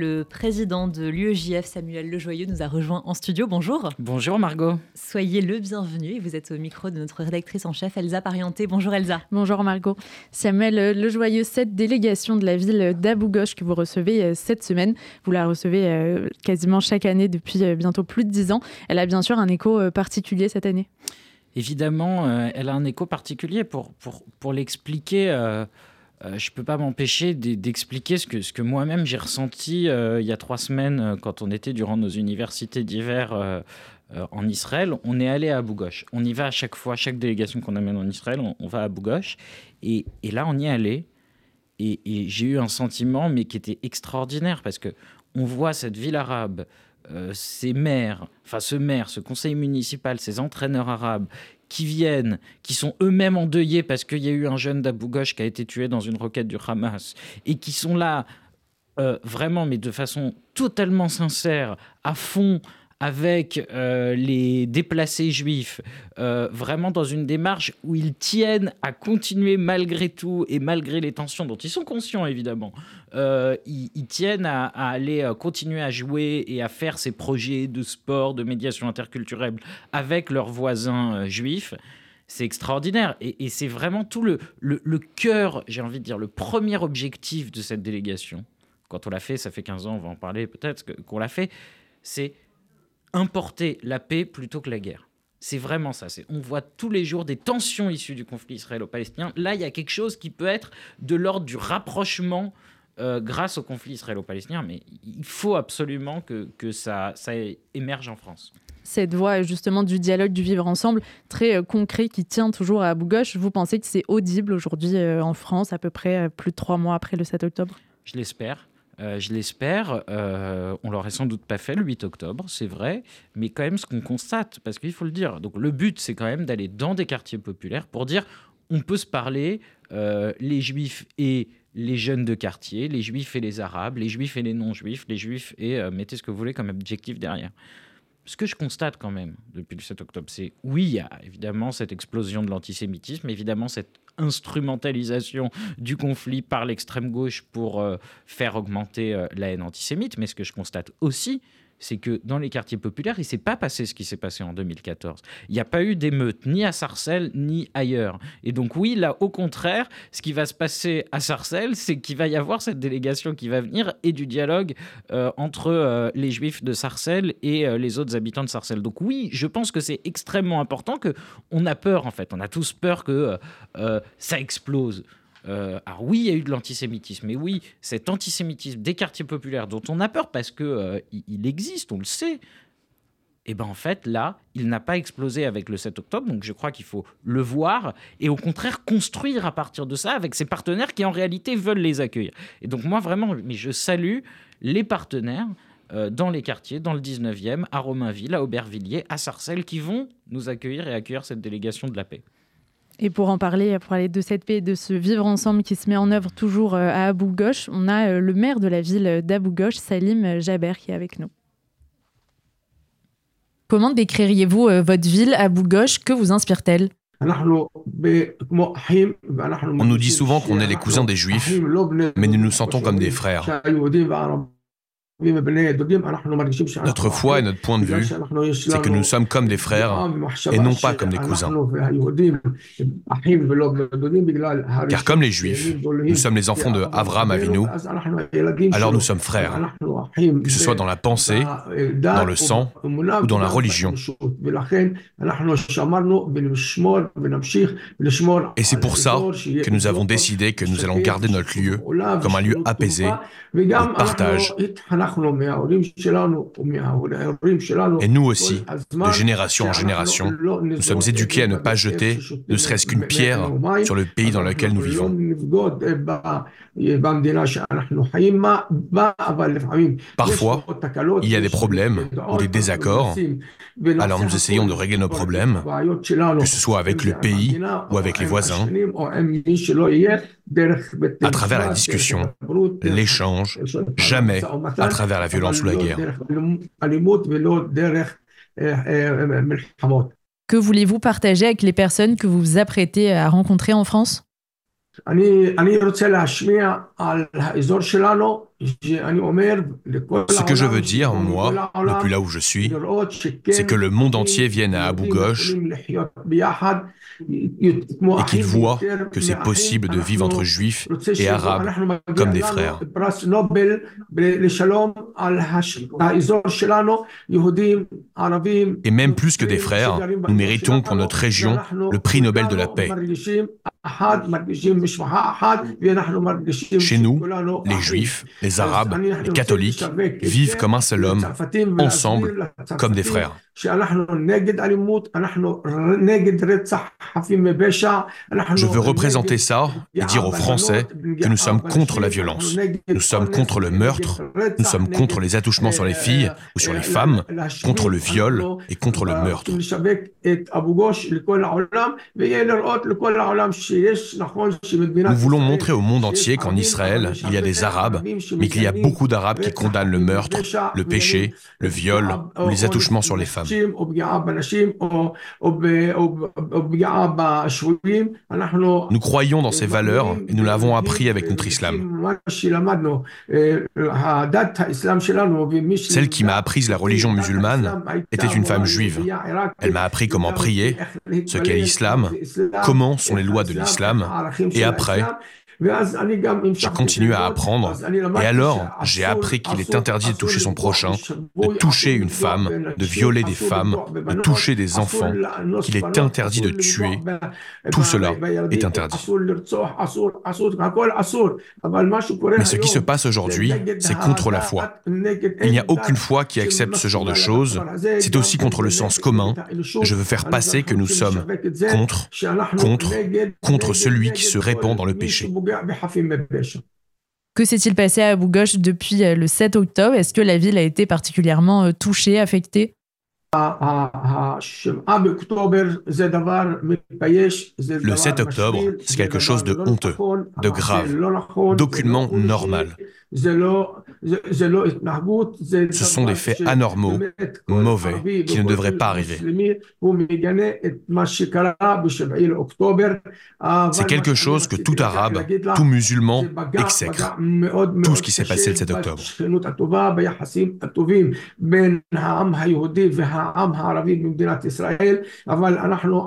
Le président de l'UEJF, Samuel Lejoyeux, nous a rejoint en studio. Bonjour. Bonjour Margot. Soyez le bienvenu. Vous êtes au micro de notre rédactrice en chef, Elsa Parienté. Bonjour Elsa. Bonjour Margot. Samuel Lejoyeux, cette délégation de la ville d'Abou Ghosh que vous recevez euh, cette semaine, vous la recevez euh, quasiment chaque année depuis euh, bientôt plus de dix ans. Elle a bien sûr un écho particulier cette année. Évidemment, elle a un écho particulier. Pour, pour, pour l'expliquer, euh, je ne peux pas m'empêcher d'expliquer ce que, ce que moi-même j'ai ressenti euh, il y a trois semaines euh, quand on était durant nos universités d'hiver en Israël. On est allé à Ghosh. On y va à chaque fois, chaque délégation qu'on amène en Israël, on, va à Ghosh. Et, et, là, on y est allé. Et, et j'ai eu un sentiment, mais qui était extraordinaire, parce que on voit cette ville arabe, ces maires, enfin ce maire, ce conseil municipal, ces entraîneurs arabes qui viennent, qui sont eux-mêmes endeuillés parce qu'il y a eu un jeune d'Abu Ghosh qui a été tué dans une roquette du Hamas, et qui sont là euh, vraiment, mais de façon totalement sincère, à fond, avec euh, les déplacés juifs, euh, vraiment dans une démarche où ils tiennent à continuer malgré tout et malgré les tensions dont ils sont conscients évidemment, euh, ils, tiennent à, aller continuer à jouer et à faire ces projets de sport, de médiation interculturelle avec leurs voisins juifs. C'est extraordinaire et, c'est vraiment tout le, le, cœur, j'ai envie de dire, le premier objectif de cette délégation. Quand on l'a fait, ça fait 15 ans, on va en parler peut-être qu'on l'a fait, c'est importer la paix plutôt que la guerre. C'est vraiment ça. On voit tous les jours des tensions issues du conflit israélo-palestinien. Là, il y a quelque chose qui peut être de l'ordre du rapprochement euh, grâce au conflit israélo-palestinien, mais il faut absolument que, que ça, ça émerge en France cette voix justement du dialogue, du vivre ensemble, très euh, concret qui tient toujours à bout gauche. Vous pensez que c'est audible aujourd'hui euh, en France, à peu près plus de trois mois après le 7 octobre? Je l'espère. Euh, je l'espère. Euh, on l'aurait sans doute pas fait le 8 octobre, c'est vrai, mais quand même ce qu'on constate, parce qu'il faut le dire. Donc le but, c'est quand même d'aller dans des quartiers populaires pour dire on peut se parler, euh, les juifs et les jeunes de quartier, les juifs et les arabes, les juifs et les non-juifs, les juifs et mettez ce que vous voulez comme objectif derrière ce que je constate quand même depuis le 7 octobre, c'est oui, il y a évidemment cette explosion de l'antisémitisme, évidemment cette instrumentalisation du conflit par l'extrême gauche pour euh, faire augmenter euh, la haine antisémite, mais ce que je constate aussi, c'est que dans les quartiers populaires, il ne s'est pas passé ce qui s'est passé en 2014. Il n'y a pas eu d'émeute ni à Sarcelles ni ailleurs. Et donc oui, là, au contraire, ce qui va se passer à Sarcelles, c'est qu'il va y avoir cette délégation qui va venir et du dialogue euh, entre euh, les juifs de Sarcelles et euh, les autres habitants de Sarcelles. Donc oui, je pense que c'est extrêmement important que on a peur en fait, on a tous peur que ça explose. Euh, alors oui, il y a eu de l'antisémitisme, mais oui, cet antisémitisme des quartiers populaires dont on a peur parce que euh, il existe, on le sait. Et eh ben en fait là, il n'a pas explosé avec le 7 octobre, donc je crois qu'il faut le voir et au contraire construire à partir de ça avec ses partenaires qui en réalité veulent les accueillir. Et donc moi vraiment, mais je salue les partenaires euh, dans les quartiers, dans le 19e, à Romainville, à Aubervilliers, à Sarcelles, qui vont nous accueillir et accueillir cette délégation de la paix. Et pour en parler, pour parler de cette paix, de ce vivre ensemble qui se met en œuvre toujours euh, à Abou Ghosh, on a euh, le maire de la ville d'Abou Ghosh, Salim Jaber, qui est avec nous. Comment décririez-vous euh, votre ville, Abou Ghosh? Que vous inspire-t-elle? On nous dit souvent qu'on est les cousins des juifs, mais nous nous sentons comme des frères. Notre foi et notre point de vue, c'est que nous sommes comme des frères et non pas comme des cousins. Car comme les Juifs, nous sommes les enfants de Avram Avinu, alors nous sommes frères, que ce soit dans la pensée, dans le sang ou dans la religion. Et c'est pour ça que nous avons décidé que nous allons garder notre lieu comme un lieu apaisé, de partage, et nous aussi, de génération en génération, nous sommes éduqués à ne pas jeter ne serait-ce qu'une pierre sur le pays dans lequel nous vivons. Parfois, il y a des problèmes ou des désaccords, alors nous essayons de régler nos problèmes, que ce soit avec le pays ou avec les voisins, à travers la discussion, l'échange, jamais à travers la violence ou la guerre. Que voulez-vous partager avec les personnes que vous vous apprêtez à rencontrer en France? Ce que je veux dire, moi, depuis là où je suis, c'est que le monde entier vienne à Abu Ghosh et qu'il voit que c'est possible de vivre entre juifs et arabes comme des frères. Et même plus que des frères, nous méritons pour notre région le prix Nobel de la paix. Chez nous, les juifs, les arabes, les catholiques vivent comme un seul homme, ensemble, comme des frères. Je veux représenter ça et dire aux Français que nous sommes contre la violence, nous sommes contre le meurtre, nous sommes contre les attouchements sur les filles ou sur les femmes, contre le viol et contre le meurtre. Nous voulons montrer au monde entier qu'en Israël, il y a des Arabes, mais qu'il y a beaucoup d'Arabes qui condamnent le meurtre, le péché, le viol ou les attouchements sur les femmes. Nous croyons dans ces valeurs et nous l'avons appris avec notre islam. Celle qui m'a appris la religion musulmane était une femme juive. Elle m'a appris comment prier, ce qu'est l'islam, comment sont les lois de l'islam, et après, j'ai continué à apprendre et alors j'ai appris qu'il est interdit de toucher son prochain, de toucher une femme, de violer des femmes, de toucher des enfants, qu'il est interdit de tuer. Tout cela est interdit. Mais ce qui se passe aujourd'hui, c'est contre la foi. Il n'y a aucune foi qui accepte ce genre de choses. C'est aussi contre le sens commun. Je veux faire passer que nous sommes contre, contre, contre celui qui se répand dans le péché. Que s'est-il passé à Ghosh depuis euh, le 7 octobre? Est-ce que la ville a été particulièrement euh, touchée, affectée? Le 7 octobre, c'est quelque chose de honteux, de grave, d'aucunement normal. Ce sont des faits anormaux, mauvais, qui ne devraient pas arriver. C'est quelque chose que tout arabe, tout musulman exècre. Tout ce qui s'est passé le 7 octobre.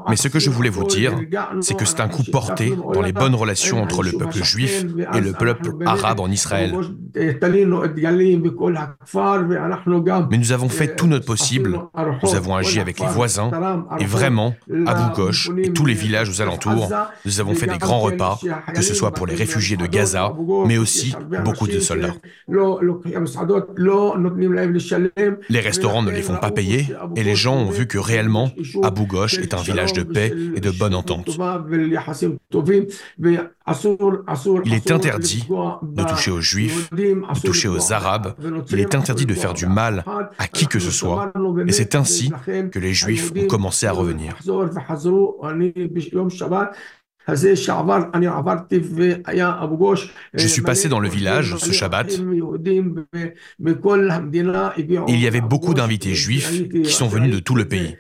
Mais ce que je voulais vous dire, c'est que c'est un coup porté dans les bonnes relations entre le peuple juif et le peuple arabe en Israël. Mais nous avons fait tout notre possible, nous avons agi avec les voisins, et vraiment, à Ghosh et tous les villages aux alentours, nous avons fait des grands repas, que ce soit pour les réfugiés de Gaza, mais aussi beaucoup de soldats. Les restaurants ne les font pas payer, et les gens ont vu que réellement, Abu Ghosh est un village de paix et de bonne entente. Il est interdit de toucher aux juifs, de toucher aux arabes, il est interdit de faire du mal à qui que ce soit, et c'est ainsi que les juifs ont commencé à revenir. Je suis passé dans le village ce Shabbat. Il y avait beaucoup d'invités juifs qui sont venus de tout le pays.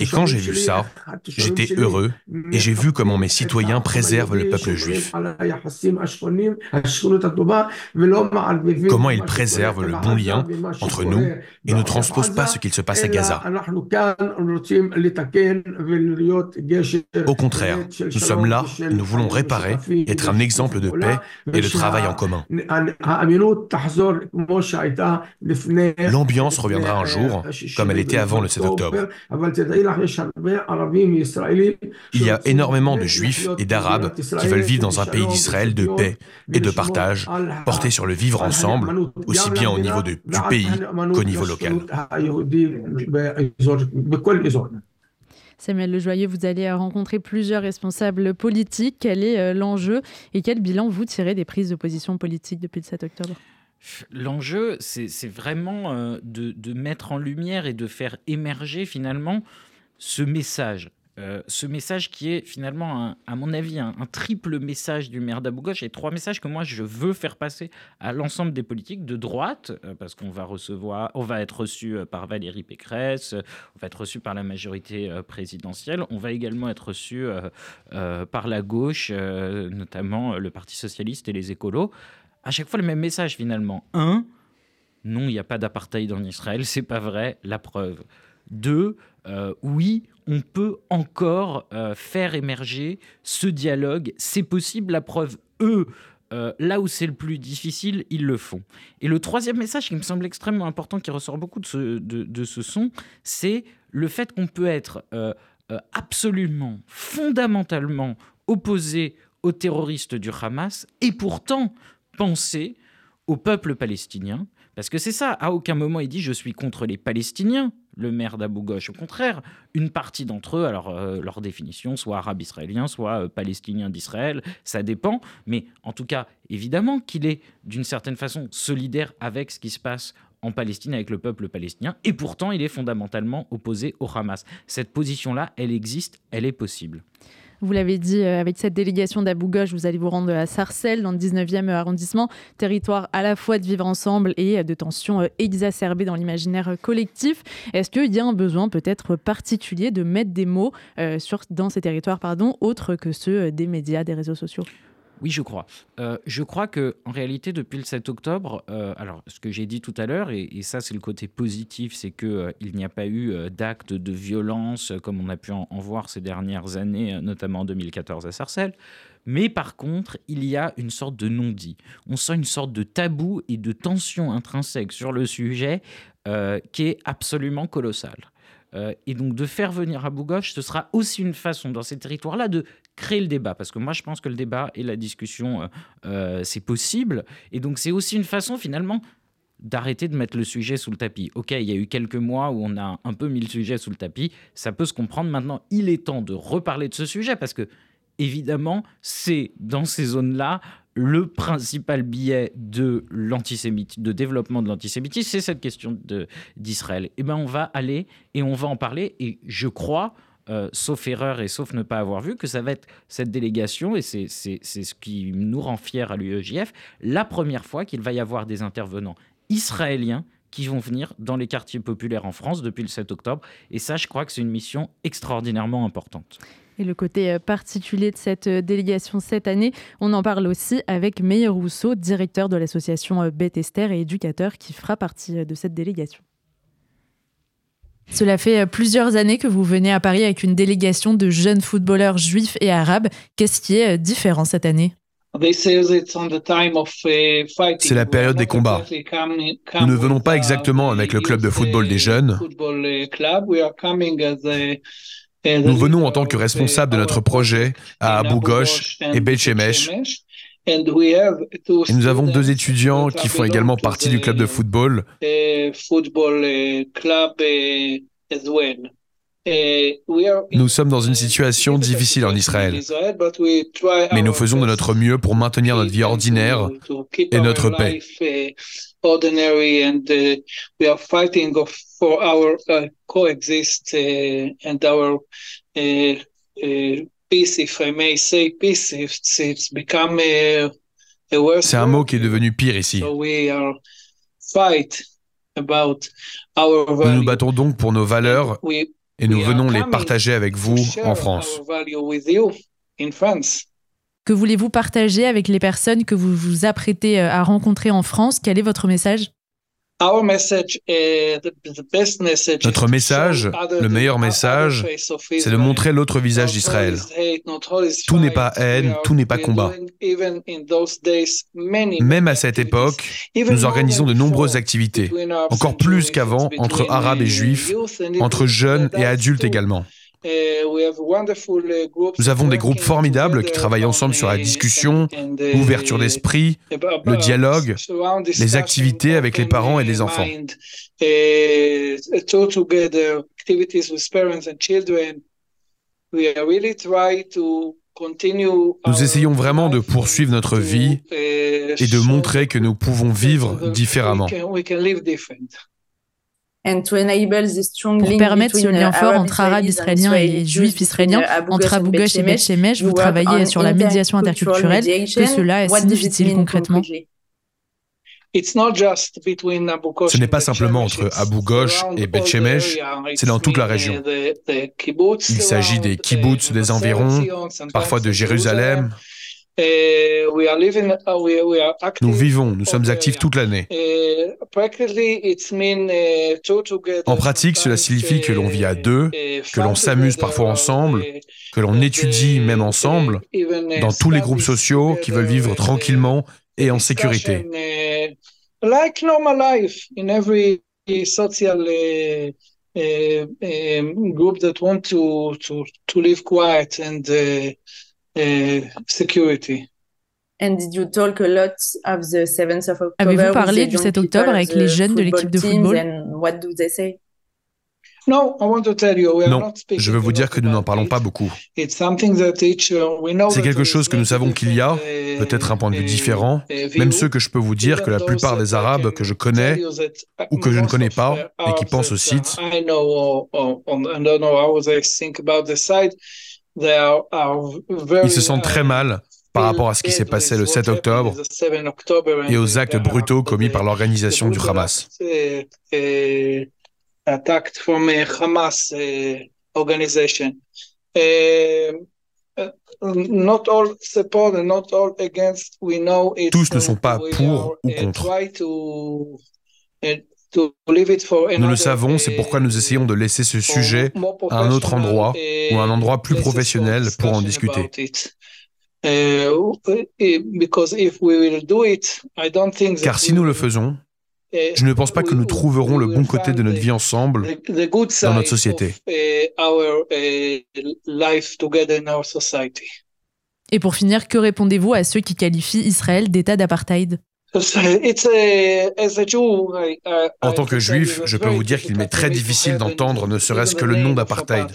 Et quand j'ai vu ça, j'étais heureux et j'ai vu comment mes citoyens préservent le peuple juif. Comment ils préservent le bon lien entre nous et ne transposent pas ce qu'il se passe à Gaza. Au contraire, nous sommes là, nous voulons réparer, être un exemple de paix et de travail en commun. L'ambiance reviendra un jour, comme elle était avant le 7 octobre. Il y a énormément de juifs et d'arabes qui veulent vivre dans un pays d'Israël de paix et de partage, porté sur le vivre ensemble, aussi bien au niveau du pays qu'au niveau local. Samuel Lejoyeux, vous allez rencontrer plusieurs responsables politiques. Quel est euh, l'enjeu et quel bilan vous tirez des prises de position politiques depuis le 7 octobre L'enjeu, c'est vraiment euh, de, mettre en lumière et de faire émerger finalement ce message. euh, ce message qui est finalement, à mon avis, un, triple message du maire d'Abou Ghosh et trois messages que moi je veux faire passer à l'ensemble des politiques de droite, euh, parce qu'on va recevoir, on va être reçu par Valérie Pécresse, on va être reçu par la majorité présidentielle, on va également être reçu par la gauche, notamment le Parti socialiste et les écolos. À chaque fois le même message finalement. Un, non, il n'y a pas d'apartheid en Israël, c'est pas vrai, la preuve. Deux, oui, on peut encore euh, faire émerger ce dialogue. C'est possible, la preuve, eux, euh, là où c'est le plus difficile, ils le font. Et le troisième message qui me semble extrêmement important, qui ressort beaucoup de ce, de, ce son, c'est le fait qu'on peut être euh, absolument, fondamentalement opposé aux terroristes du Hamas et pourtant penser au peuple palestinien. Parce que c'est ça, à aucun moment il dit je suis contre les Palestiniens, le maire d'Abou Ghosh. Au contraire, une partie d'entre eux, alors euh, leur définition, soit arabe israélien, soit euh, palestinien d'Israël, ça dépend. Mais en tout cas, évidemment qu'il est d'une certaine façon solidaire avec ce qui se passe en Palestine avec le peuple palestinien, et pourtant il est fondamentalement opposé au Hamas. Cette position-là, elle existe, elle est possible. Vous l'avez dit, euh, avec cette délégation d'Abou vous allez vous rendre à Sarcelles, dans le 19e arrondissement, territoire à la fois de vivre ensemble et de tensions euh, exacerbées dans l'imaginaire collectif. Est-ce qu'il y a un besoin peut-être particulier de mettre des mots euh, sur, dans ces territoires, autres que ceux des médias, des réseaux sociaux? Oui, je crois. Euh, je crois que en réalité, depuis le 7 octobre, euh, alors ce que j'ai dit tout à l'heure, et, ça c'est le côté positif, c'est qu'il euh, il n'y a pas eu d'actes de violence comme on a pu en, voir ces dernières années, notamment en 2014 à Sarcelles. Mais par contre, il y a une sorte de non-dit. On sent une sorte de tabou et de tension intrinsèque sur le sujet qui est absolument colossale. Euh, et donc de faire venir à Ghosh, ce sera aussi une façon dans ces territoires-là de créer le débat. Parce que moi, je pense que le débat et la discussion, euh, euh, c'est possible. Et donc c'est aussi une façon finalement d'arrêter de mettre le sujet sous le tapis. Ok, il y a eu quelques mois où on a un peu mis le sujet sous le tapis, ça peut se comprendre. Maintenant, il est temps de reparler de ce sujet parce que, évidemment, c'est dans ces zones-là le principal biais de l'antisémitisme, de développement de l'antisémitisme, c'est cette question d'Israël. Eh ben, on va aller et on va en parler. Et je crois, euh, sauf erreur et sauf ne pas avoir vu, que ça va être cette délégation, et c'est ce qui nous rend fiers à l'UEJF, la première fois qu'il va y avoir des intervenants israéliens qui vont venir dans les quartiers populaires en France depuis le 7 octobre. Et ça, je crois que c'est une mission extraordinairement importante. Et le côté euh, particulier de cette euh, délégation cette année, on en parle aussi avec Meyer Rousseau, directeur de l'association euh, Beth Esther et éducateur qui fera partie de cette délégation. Cela fait plusieurs années que vous venez à Paris avec une délégation de jeunes footballeurs juifs et arabes. Qu'est-ce qui est différent cette année? C'est la période des combats. Nous ne venons pas exactement avec le club de football des jeunes. Nous venons en tant que responsables de notre projet à Abu Ghosh et Beit Shemesh. Et nous avons deux étudiants qui font également partie du club de football. Nous sommes dans une situation difficile en Israël, mais nous faisons de notre mieux pour maintenir notre vie ordinaire et notre paix. ordinary and we are fighting of, for our coexist and our peace, if I may say peace, it's, it's become a, a worse C'est un mot qui est devenu pire ici. So we are fight about our nous nous battons donc pour nos valeurs et nous venons les partager avec vous en France. Que voulez-vous partager avec les personnes que vous vous apprêtez euh, à rencontrer en France? Quel est votre message? Notre message, le meilleur message, c'est de montrer l'autre visage d'Israël. Tout n'est pas haine, tout n'est pas combat. Même à cette époque, nous organisons de nombreuses activités, encore plus qu'avant, entre arabes et juifs, entre jeunes et adultes également. Uh, Nous avons des groupes formidables qui travaillent ensemble sur la discussion, l'ouverture d'esprit, le dialogue, les activités avec les parents et les enfants. Nous essayons vraiment de poursuivre notre vie et de montrer que nous pouvons vivre différemment. Pour permettre ce lien fort entre Arabes israéliens et Juifs israéliens, entre Abu Ghosh et Beth Shemesh, vous travaillez sur la médiation interculturelle. Que cela signifie-t-il concrètement. ce n'est pas simplement entre Abu Ghosh et Beth Shemesh, c'est dans toute la région. Il s'agit des kibbutz des environs, parfois de Jérusalem. Nous vivons, nous sommes actifs toute l'année. En pratique, cela signifie que l'on vit à deux, que l'on s'amuse parfois ensemble, que l'on étudie même ensemble, dans tous les groupes sociaux qui veulent vivre tranquillement et en sécurité. Uh, uh, uh, uh, security. Avez-vous parlé du 7 octobre avec les jeunes de l'équipe de football? non, je veux vous dire que nous n'en parlons pas beaucoup. Uh, C'est quelque chose que nous savons qu'il y a, uh, peut-être un point de vue uh, différent, même ceux que je peux vous dire que la plupart des Arabes que je connais ou que je ne connais pas et qui pensent au site, ils se sentent très mal par rapport à ce qui s'est passé le 7 octobre et aux actes brutaux commis par l'organisation du Hamas uh. Uh, uh, Tous ne sont pas pour ou contre. Nous le savons, c'est pourquoi nous essayons de laisser ce sujet à un autre endroit ou à un endroit plus professionnel pour en discuter. Car si nous le faisons, je ne pense pas que nous trouverons le bon côté de notre vie ensemble dans notre société. Et pour finir, que répondez-vous à ceux qui qualifient Israël d'État d'apartheid? En tant que juif, je peux vous dire qu'il m'est très difficile d'entendre ne serait-ce que le nom d'apartheid.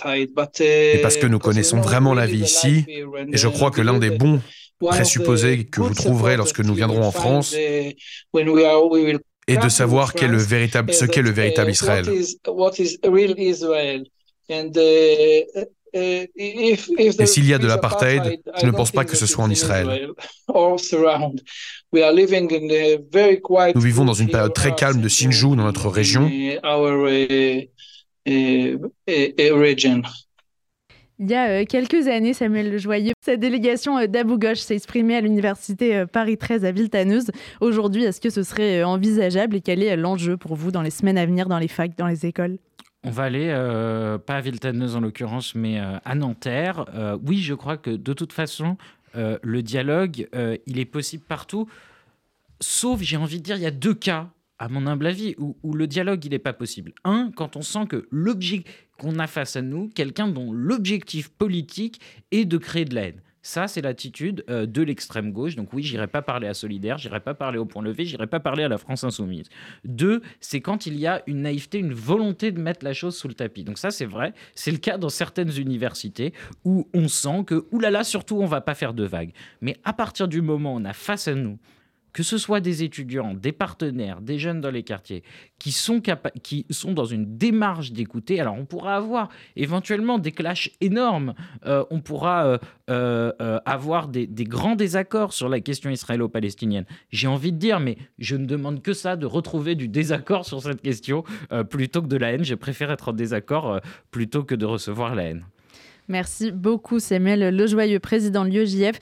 Et parce que nous connaissons vraiment la vie ici, et je crois que l'un des bons présupposés que vous trouverez lorsque nous viendrons en France, et de savoir le véritable, ce qu'est le véritable Israël. Et s'il y a de l'apartheid, je ne pense pas que ce soit en Israël. Nous vivons dans une période très calme de Sinjou dans notre région. Il y a euh, quelques années, Samuel Le Joyeux, sa délégation euh, d'Abou Ghosh s'est exprimée à l'université euh, Paris 13 à Villetaneuse. Aujourd'hui, est-ce que ce serait envisageable et quel est l'enjeu pour vous dans les semaines à venir dans les facs, dans les écoles? On va aller, pas à Villetaneuse en l'occurrence, mais à Nanterre. oui, je crois que de toute façon, le dialogue, il est possible partout. Sauf, j'ai envie de dire, il y a deux cas à mon humble avis, où, où le dialogue, il n'est pas possible. Un, quand on sent que l'objet qu'on a face à nous, quelqu'un dont l'objectif politique est de créer de la haine. Ça, c'est l'attitude euh, de l'extrême gauche. Donc oui, j'irai pas parler à Solidaire, j'irai pas parler au Point Levé, j'irai pas parler à la France Insoumise. Deux, c'est quand il y a une naïveté, une volonté de mettre la chose sous le tapis. Donc ça, c'est vrai. C'est le cas dans certaines universités où on sent que, oulala, surtout, on va pas faire de vagues. Mais à partir du moment où on a face à nous que ce soit des étudiants, des partenaires, des jeunes dans les quartiers, qui sont, qui sont dans une démarche d'écouter, alors on pourra avoir éventuellement des clashs énormes, euh, on pourra euh, euh, avoir des, grands désaccords sur la question israélo-palestinienne. J'ai envie de dire, mais je ne demande que ça, de retrouver du désaccord sur cette question plutôt que de la haine. Je préfère être en désaccord plutôt que de recevoir la haine. Merci beaucoup Samuel Lejoyeux, président de l'UEJF.